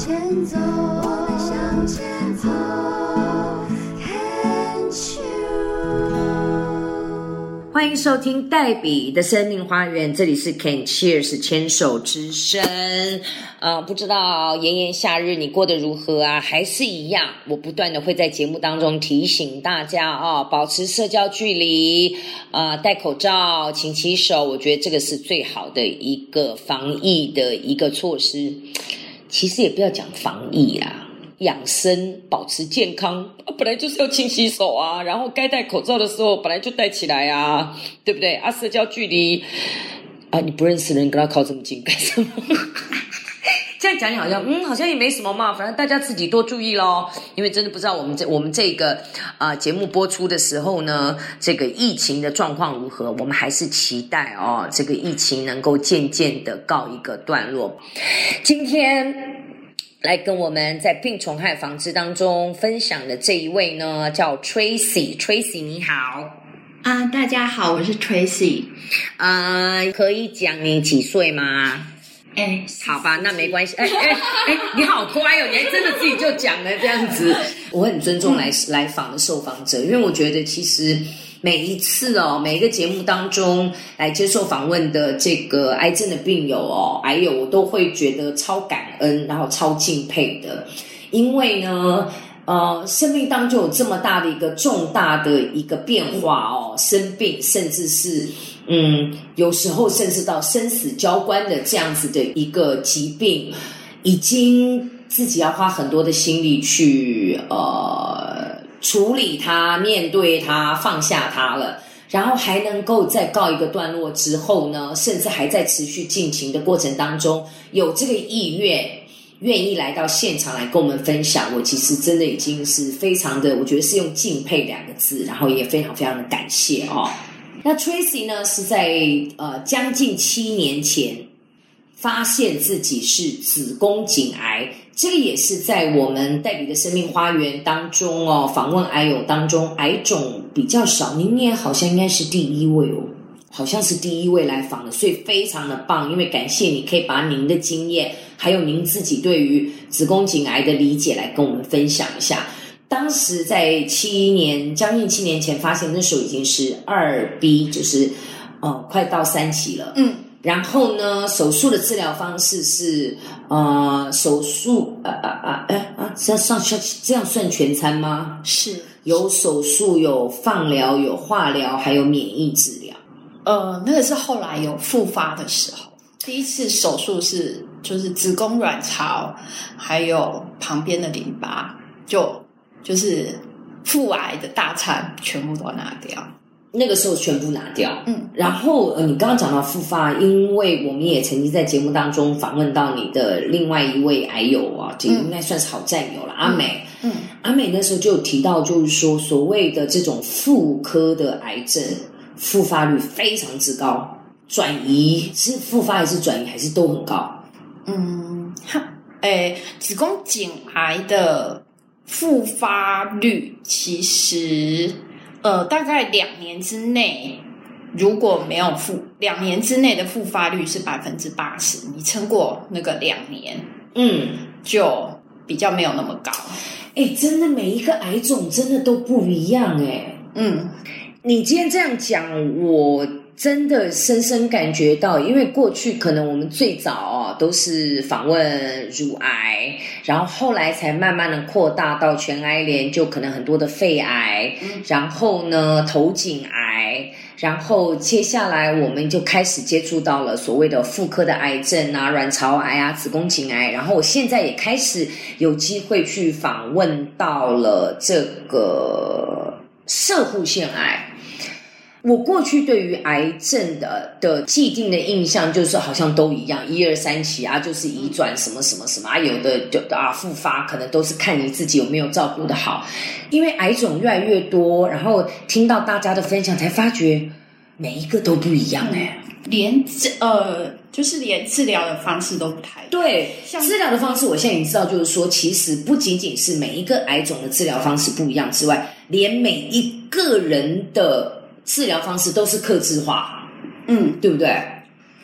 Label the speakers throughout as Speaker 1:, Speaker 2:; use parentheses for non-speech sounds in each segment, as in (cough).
Speaker 1: 前走，我们向前走。
Speaker 2: 欢迎收听黛比的生命花园，这里是 Can Cheers 牵手之声。呃，不知道炎炎夏日你过得如何啊？还是一样，我不断的会在节目当中提醒大家哦，保持社交距离，呃，戴口罩，勤洗手。我觉得这个是最好的一个防疫的一个措施。其实也不要讲防疫啦。养生、保持健康，啊，本来就是要勤洗手啊，然后该戴口罩的时候本来就戴起来啊，对不对？啊，社交距离啊，你不认识的人跟他靠这么近干什么？(laughs) 这样讲讲好像，嗯，好像也没什么嘛，反正大家自己多注意咯。因为真的不知道我们这我们这个啊、节目播出的时候呢，这个疫情的状况如何？我们还是期待哦，这个疫情能够渐渐的告一个段落。今天。来跟我们在病虫害防治当中分享的这一位呢，叫 Tracy，Tracy 你好，
Speaker 3: 啊，大家好，我是 Tracy。
Speaker 2: 呃，可以讲你几岁吗？
Speaker 3: 哎，
Speaker 2: 好吧，那没关系。哎哎哎，你好乖哦，你还真的自己就讲了这样子。(laughs) 我很尊重来来访的受访者，因为我觉得其实每一次哦，每一个节目当中来接受访问的这个癌症的病友哦，癌友，我都会觉得超感恩，然后超敬佩的，因为呢。呃，生命当中有这么大的一个重大的一个变化哦，生病甚至是嗯，有时候甚至到生死交关的这样子的一个疾病，已经自己要花很多的心力去呃处理它、面对它、放下它了。然后还能够在告一个段落之后呢，甚至还在持续进行的过程当中，有这个意愿，愿意来到现场来跟我们分享，我其实真的已经是非常的，我觉得是用敬佩两个字，然后也非常非常的感谢哦。那 Tracy 呢是在呃将近七年前发现自己是子宫颈癌，这个也是在我们黛比的生命花园当中哦，访问癌友当中癌种比较少，您也好像应该是第一位哦。好像是第一位来访的，所以非常的棒。因为感谢你可以把您的经验，还有您自己对于子宫颈癌的理解来跟我们分享一下。当时在七年将近七年前发现，那时候已经是二 B，就是呃快到三期了。
Speaker 3: 嗯，
Speaker 2: 然后呢，手术的治疗方式是呃手术呃呃呃哎啊，这样上这样算全餐吗？
Speaker 3: 是
Speaker 2: 有手术，有放疗，有化疗，还有免疫治疗。
Speaker 3: 呃，那个是后来有复发的时候，第一次手术是就是子宫卵巢，还有旁边的淋巴，就就是腹癌的大餐全部都拿掉。
Speaker 2: 那个时候全部拿掉。
Speaker 3: 嗯，
Speaker 2: 然后呃，你刚刚讲到复发，因为我们也曾经在节目当中访问到你的另外一位癌友啊，这个应该算是好战友了，阿美。
Speaker 3: 嗯，
Speaker 2: 阿美那时候就有提到，就是说所谓的这种妇科的癌症复发率非常之高，转移是复发还是转移还是都很高。
Speaker 3: 嗯，哈，诶，子宫颈癌的复发率其实，呃，大概两年之内，如果没有复，两年之内的复发率是百分之八十，你撑过那个两年，
Speaker 2: 嗯，
Speaker 3: 就比较没有那么高。
Speaker 2: 哎，真的每一个癌种真的都不一样哎。
Speaker 3: 嗯
Speaker 2: 你今天这样讲，我真的深深感觉到，因为过去可能我们最早哦都是访问乳癌，然后后来才慢慢的扩大到全癌联，就可能很多的肺癌，然后呢头颈癌，然后接下来我们就开始接触到了所谓的妇科的癌症啊，卵巢癌啊，子宫颈癌，然后我现在也开始有机会去访问到了这个射护腺癌。我过去对于癌症的的既定的印象就是好像都一样，一二三期啊，就是移转什么什么什么啊，有的就啊复发，可能都是看你自己有没有照顾的好。因为癌种越来越多，然后听到大家的分享，才发觉每一个都不一样哎、
Speaker 3: 连治呃，就是连治疗的方式都不太
Speaker 2: 对，
Speaker 3: 像
Speaker 2: 治疗的方式，我现在已经知道，就是说，其实不仅仅是每一个癌种的治疗方式不一样之外，连每一个人的治疗方式都是克制化，
Speaker 3: 嗯，
Speaker 2: 对不对？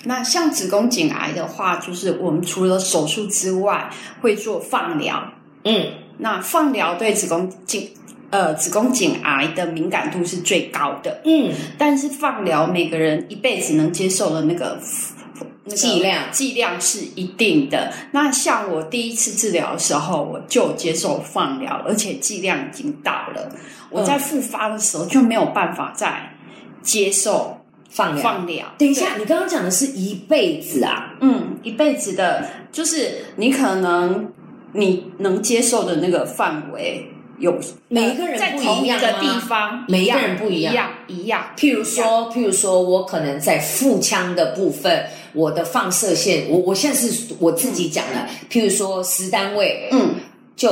Speaker 3: 那像子宫颈癌的话，就是我们除了手术之外，会做放疗。
Speaker 2: 嗯，
Speaker 3: 那放疗对子宫颈呃子宫颈癌的敏感度是最高的，
Speaker 2: 嗯，
Speaker 3: 但是放疗每个人一辈子能接受的那个。那个
Speaker 2: 剂量
Speaker 3: 剂量是一定的。那像我第一次治疗的时候，我就接受放疗，而且剂量已经到了。我在复发的时候就没有办法再接受
Speaker 2: 放疗。
Speaker 3: 放疗。
Speaker 2: 等一下，你刚刚讲的是一辈子啊？
Speaker 3: 嗯，一辈子的，就是你可能你能接受的那个范围有
Speaker 2: 每一个人
Speaker 3: 在
Speaker 2: 不
Speaker 3: 同一
Speaker 2: 样吗
Speaker 3: 地方，
Speaker 2: 每一个人不一样
Speaker 3: 一样一样。
Speaker 2: 譬如说，譬如说我可能在腹腔的部分，我的放射线，我我现在是我自己讲了，譬如说十单位，
Speaker 3: 嗯，
Speaker 2: 就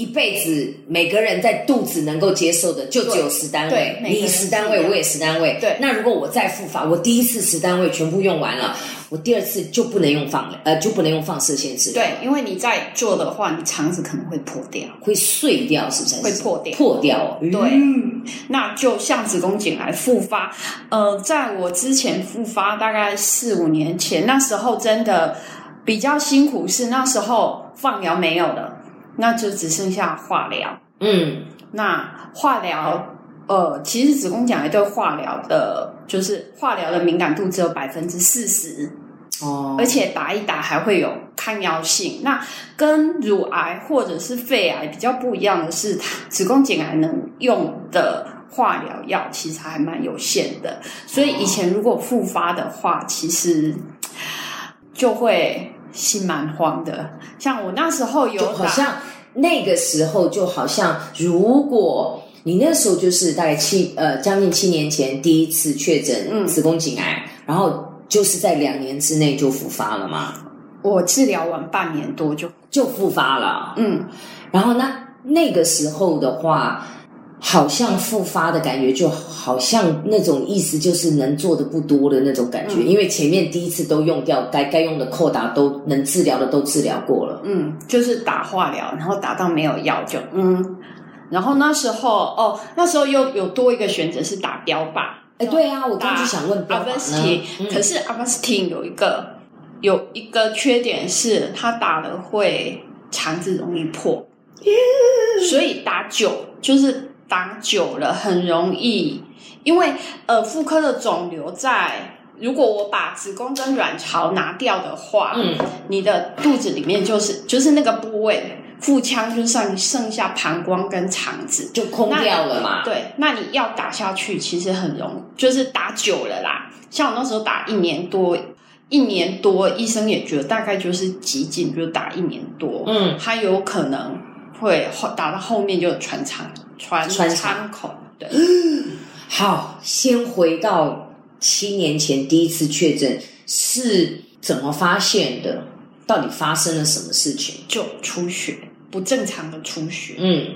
Speaker 2: 一辈子每个人在肚子能够接受的就只有十单位。你
Speaker 3: 人
Speaker 2: 十单位，我也十单位，
Speaker 3: 对。
Speaker 2: 那如果我再复发，我第一次十单位全部用完了，我第二次就不能用放呃就不能用放射线治疗，
Speaker 3: 对，因为你在做的话，你肠子可能会破掉。
Speaker 2: 会碎掉，是不是？
Speaker 3: 会破掉。
Speaker 2: 破掉。哦。
Speaker 3: 对。
Speaker 2: 嗯。
Speaker 3: 那就像子宫颈癌复发，呃，在我之前复发大概四五年前，那时候真的比较辛苦，是那时候放疗没有了，那就只剩下化疗。
Speaker 2: 嗯，
Speaker 3: 那化疗，呃，其实子宫颈癌对化疗的，就是化疗的敏感度只有百分之四十，
Speaker 2: 哦，
Speaker 3: 而且打一打还会有抗药性。那跟乳癌或者是肺癌比较不一样的是，它子宫颈癌能用的化疗药其实还蛮有限的，所以以前如果复发的话，其实就会心蛮慌的。像我那时候有打，
Speaker 2: 好像那个时候，就好像如果你那时候就是大概七呃将近七年前第一次确诊
Speaker 3: 嗯
Speaker 2: 子宫颈癌，然后就是在两年之内就复发了嘛，
Speaker 3: 我治疗完半年多就，
Speaker 2: 就复发了。
Speaker 3: 嗯，
Speaker 2: 然后那那个时候的话。好像复发的感觉，就好像那种意思，就是能做的不多的那种感觉，
Speaker 3: 嗯。
Speaker 2: 因为前面第一次都用掉该该用的扣打都能治疗的都治疗过了。
Speaker 3: 嗯，就是打化疗，然后打到没有药就嗯，然后那时候哦，那时候又有多一个选择是打标靶，
Speaker 2: 哎，对啊，我刚
Speaker 3: 打
Speaker 2: 就想问
Speaker 3: 阿
Speaker 2: 靶呢
Speaker 3: 芬斯汀，
Speaker 2: 嗯。
Speaker 3: 可是阿芬斯汀有一个有一个缺点是，他打了会肠子容易破，所以打久就是打久了很容易，因为呃妇科的肿瘤在。如果我把子宫跟卵巢拿掉的话，
Speaker 2: 嗯，
Speaker 3: 你的肚子里面就是就是那个部位，腹腔就剩剩下膀胱跟肠子，
Speaker 2: 就空掉了嘛。
Speaker 3: 对，那你要打下去，其实很容易，就是打久了啦。像我那时候打一年多，一年多，医生也觉得大概就是极尽，就打一年多，
Speaker 2: 嗯，
Speaker 3: 它有可能会后打到后面就有穿肠穿
Speaker 2: 穿肠
Speaker 3: 伤口，对，(gasps)
Speaker 2: 好，先回到七年前第一次确诊是怎么发现的？到底发生了什么事情？
Speaker 3: 就出血，不正常的出血。
Speaker 2: 嗯，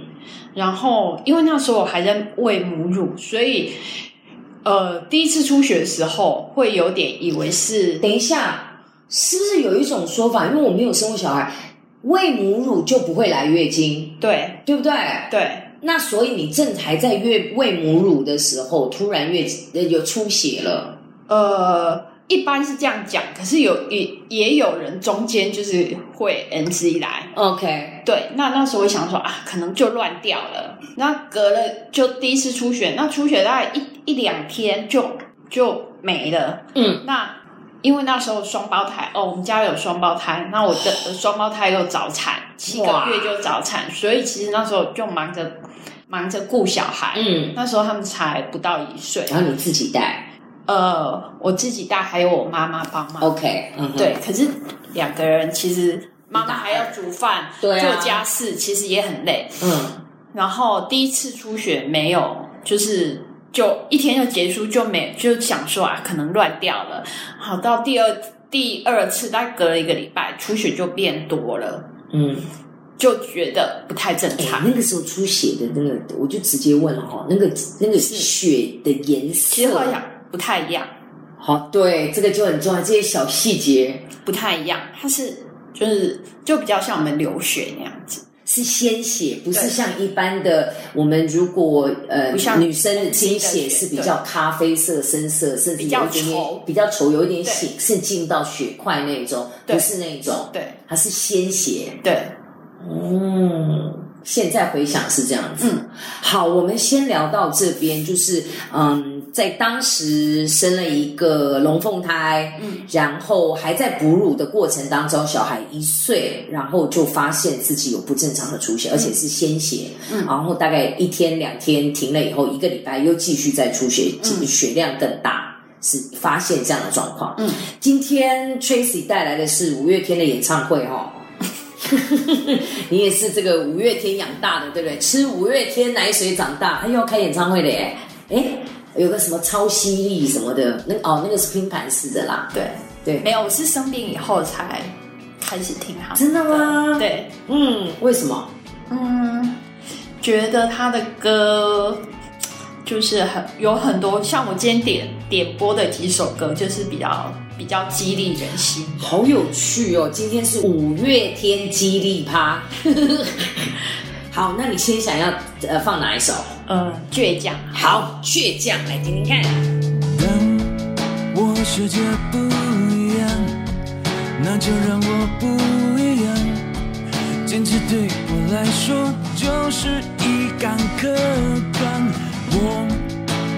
Speaker 3: 然后因为那时候我还在喂母乳，所以呃，第一次出血的时候会有点以为是
Speaker 2: 等一下，是不是有一种说法？因为我没有生过小孩，喂母乳就不会来月经，
Speaker 3: 对
Speaker 2: 对不对？
Speaker 3: 对
Speaker 2: 那所以你正还在月喂母乳的时候，突然月呃有出血了，
Speaker 3: 呃，一般是这样讲，可是有也也有人中间就是会 NG 来
Speaker 2: ，OK，
Speaker 3: 对，那那时候我想说啊，可能就乱掉了。那隔了就第一次出血，那出血大概一一两天就就没了。
Speaker 2: 嗯，
Speaker 3: 那因为那时候双胞胎哦，我们家有双胞胎，那我的 (sighs) 双胞胎又早产，七个月就早产，所以其实那时候就忙着忙着顾小孩。
Speaker 2: 嗯，
Speaker 3: 那时候他们才不到一岁，
Speaker 2: 然后你自己带
Speaker 3: 呃，我自己带，还有我妈妈帮忙。
Speaker 2: ，OK，嗯哼，
Speaker 3: 对，可是两个人其实妈妈还要煮饭、
Speaker 2: 对啊
Speaker 3: 做家事，其实也很累。
Speaker 2: 嗯，
Speaker 3: 然后第一次出血没有，就是就一天就结束，就没就想说啊，可能乱掉了。好，到第二第二次，大概隔了一个礼拜，出血就变多了，
Speaker 2: 嗯，
Speaker 3: 就觉得不太正
Speaker 2: 哎，
Speaker 3: 常。
Speaker 2: 那个时候出血的那个，我就直接问了哈，那个那个血的颜色，
Speaker 3: 其实好像不太一样，
Speaker 2: 好，对，这个就很重要，这些小细节。
Speaker 3: 不太一样，它是就是就比较像我们流血那样子。
Speaker 2: 是鲜血，不是像一般的我们如果呃女生的经
Speaker 3: 男生的血
Speaker 2: 血是比较咖啡色、深色，甚至有一点点
Speaker 3: 稠
Speaker 2: 比较稠，有一点血，是进到血块那种，不是那种，
Speaker 3: 对。
Speaker 2: 它是鲜血。
Speaker 3: 对，
Speaker 2: 嗯，现在回想是这样子。
Speaker 3: 嗯，
Speaker 2: 好，我们先聊到这边，就是嗯，在当时生了一个龙凤胎，
Speaker 3: 嗯，
Speaker 2: 然后还在哺乳的过程当中，小孩一岁，然后就发现自己有不正常的出血，而且是鲜血，
Speaker 3: 嗯
Speaker 2: 然后大概一天两天停了以后，一个礼拜又继续再出血，
Speaker 3: 嗯
Speaker 2: 血量更大。是发现这样的状况。
Speaker 3: 嗯，
Speaker 2: 今天 Tracy 带来的是五月天的演唱会哈、(laughs) 你也是这个五月天养大的，对不对？吃五月天奶水长大，他又要开演唱会了耶！哎，有个什么超吸力什么的，那哦，那个是拼盘式的啦。
Speaker 3: 对，
Speaker 2: 对，
Speaker 3: 没有，我是生病以后才开始听他
Speaker 2: 真的吗？，
Speaker 3: 对，
Speaker 2: 嗯，为什么？
Speaker 3: 嗯，觉得他的歌就是很有很多，像我今天点点播的几首歌，就是比较比较激励人心。
Speaker 2: 好有趣哦！今天是五月天激励趴。(laughs) 好，那你先想要呃放哪一首？
Speaker 3: 嗯，倔强。
Speaker 2: 好，倔强，来听听看。
Speaker 4: 当我世界不一样，那就让我不一样。坚持对我来说就是一杆客观。我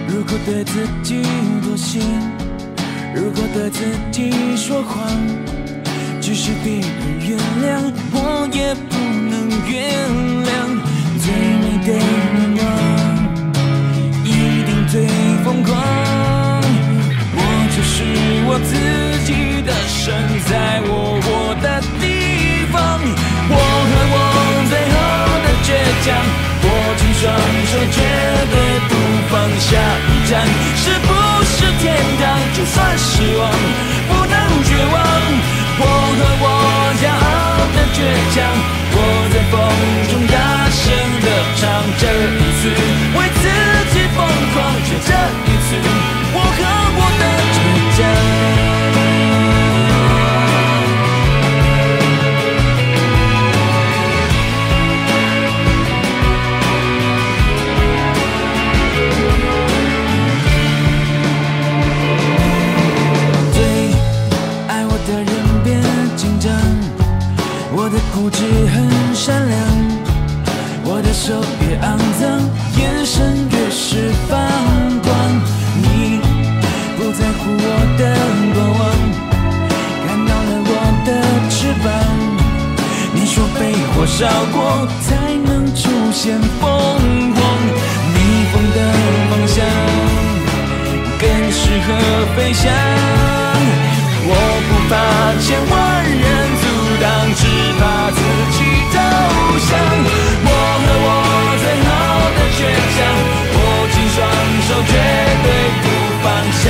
Speaker 4: 如果对自己妥协，如果对自己说谎，即使别人原谅，我也不能原谅。最美的愿望。一定最疯狂。我就是我自己的神，在我活的地方。我和我最后的倔强，握紧双手，少过才能出现疯狂，逆风的方向更适合飞翔。我不怕千万人阻挡，只怕自己投降。我和我最好的倔强，握紧双手绝对不放下。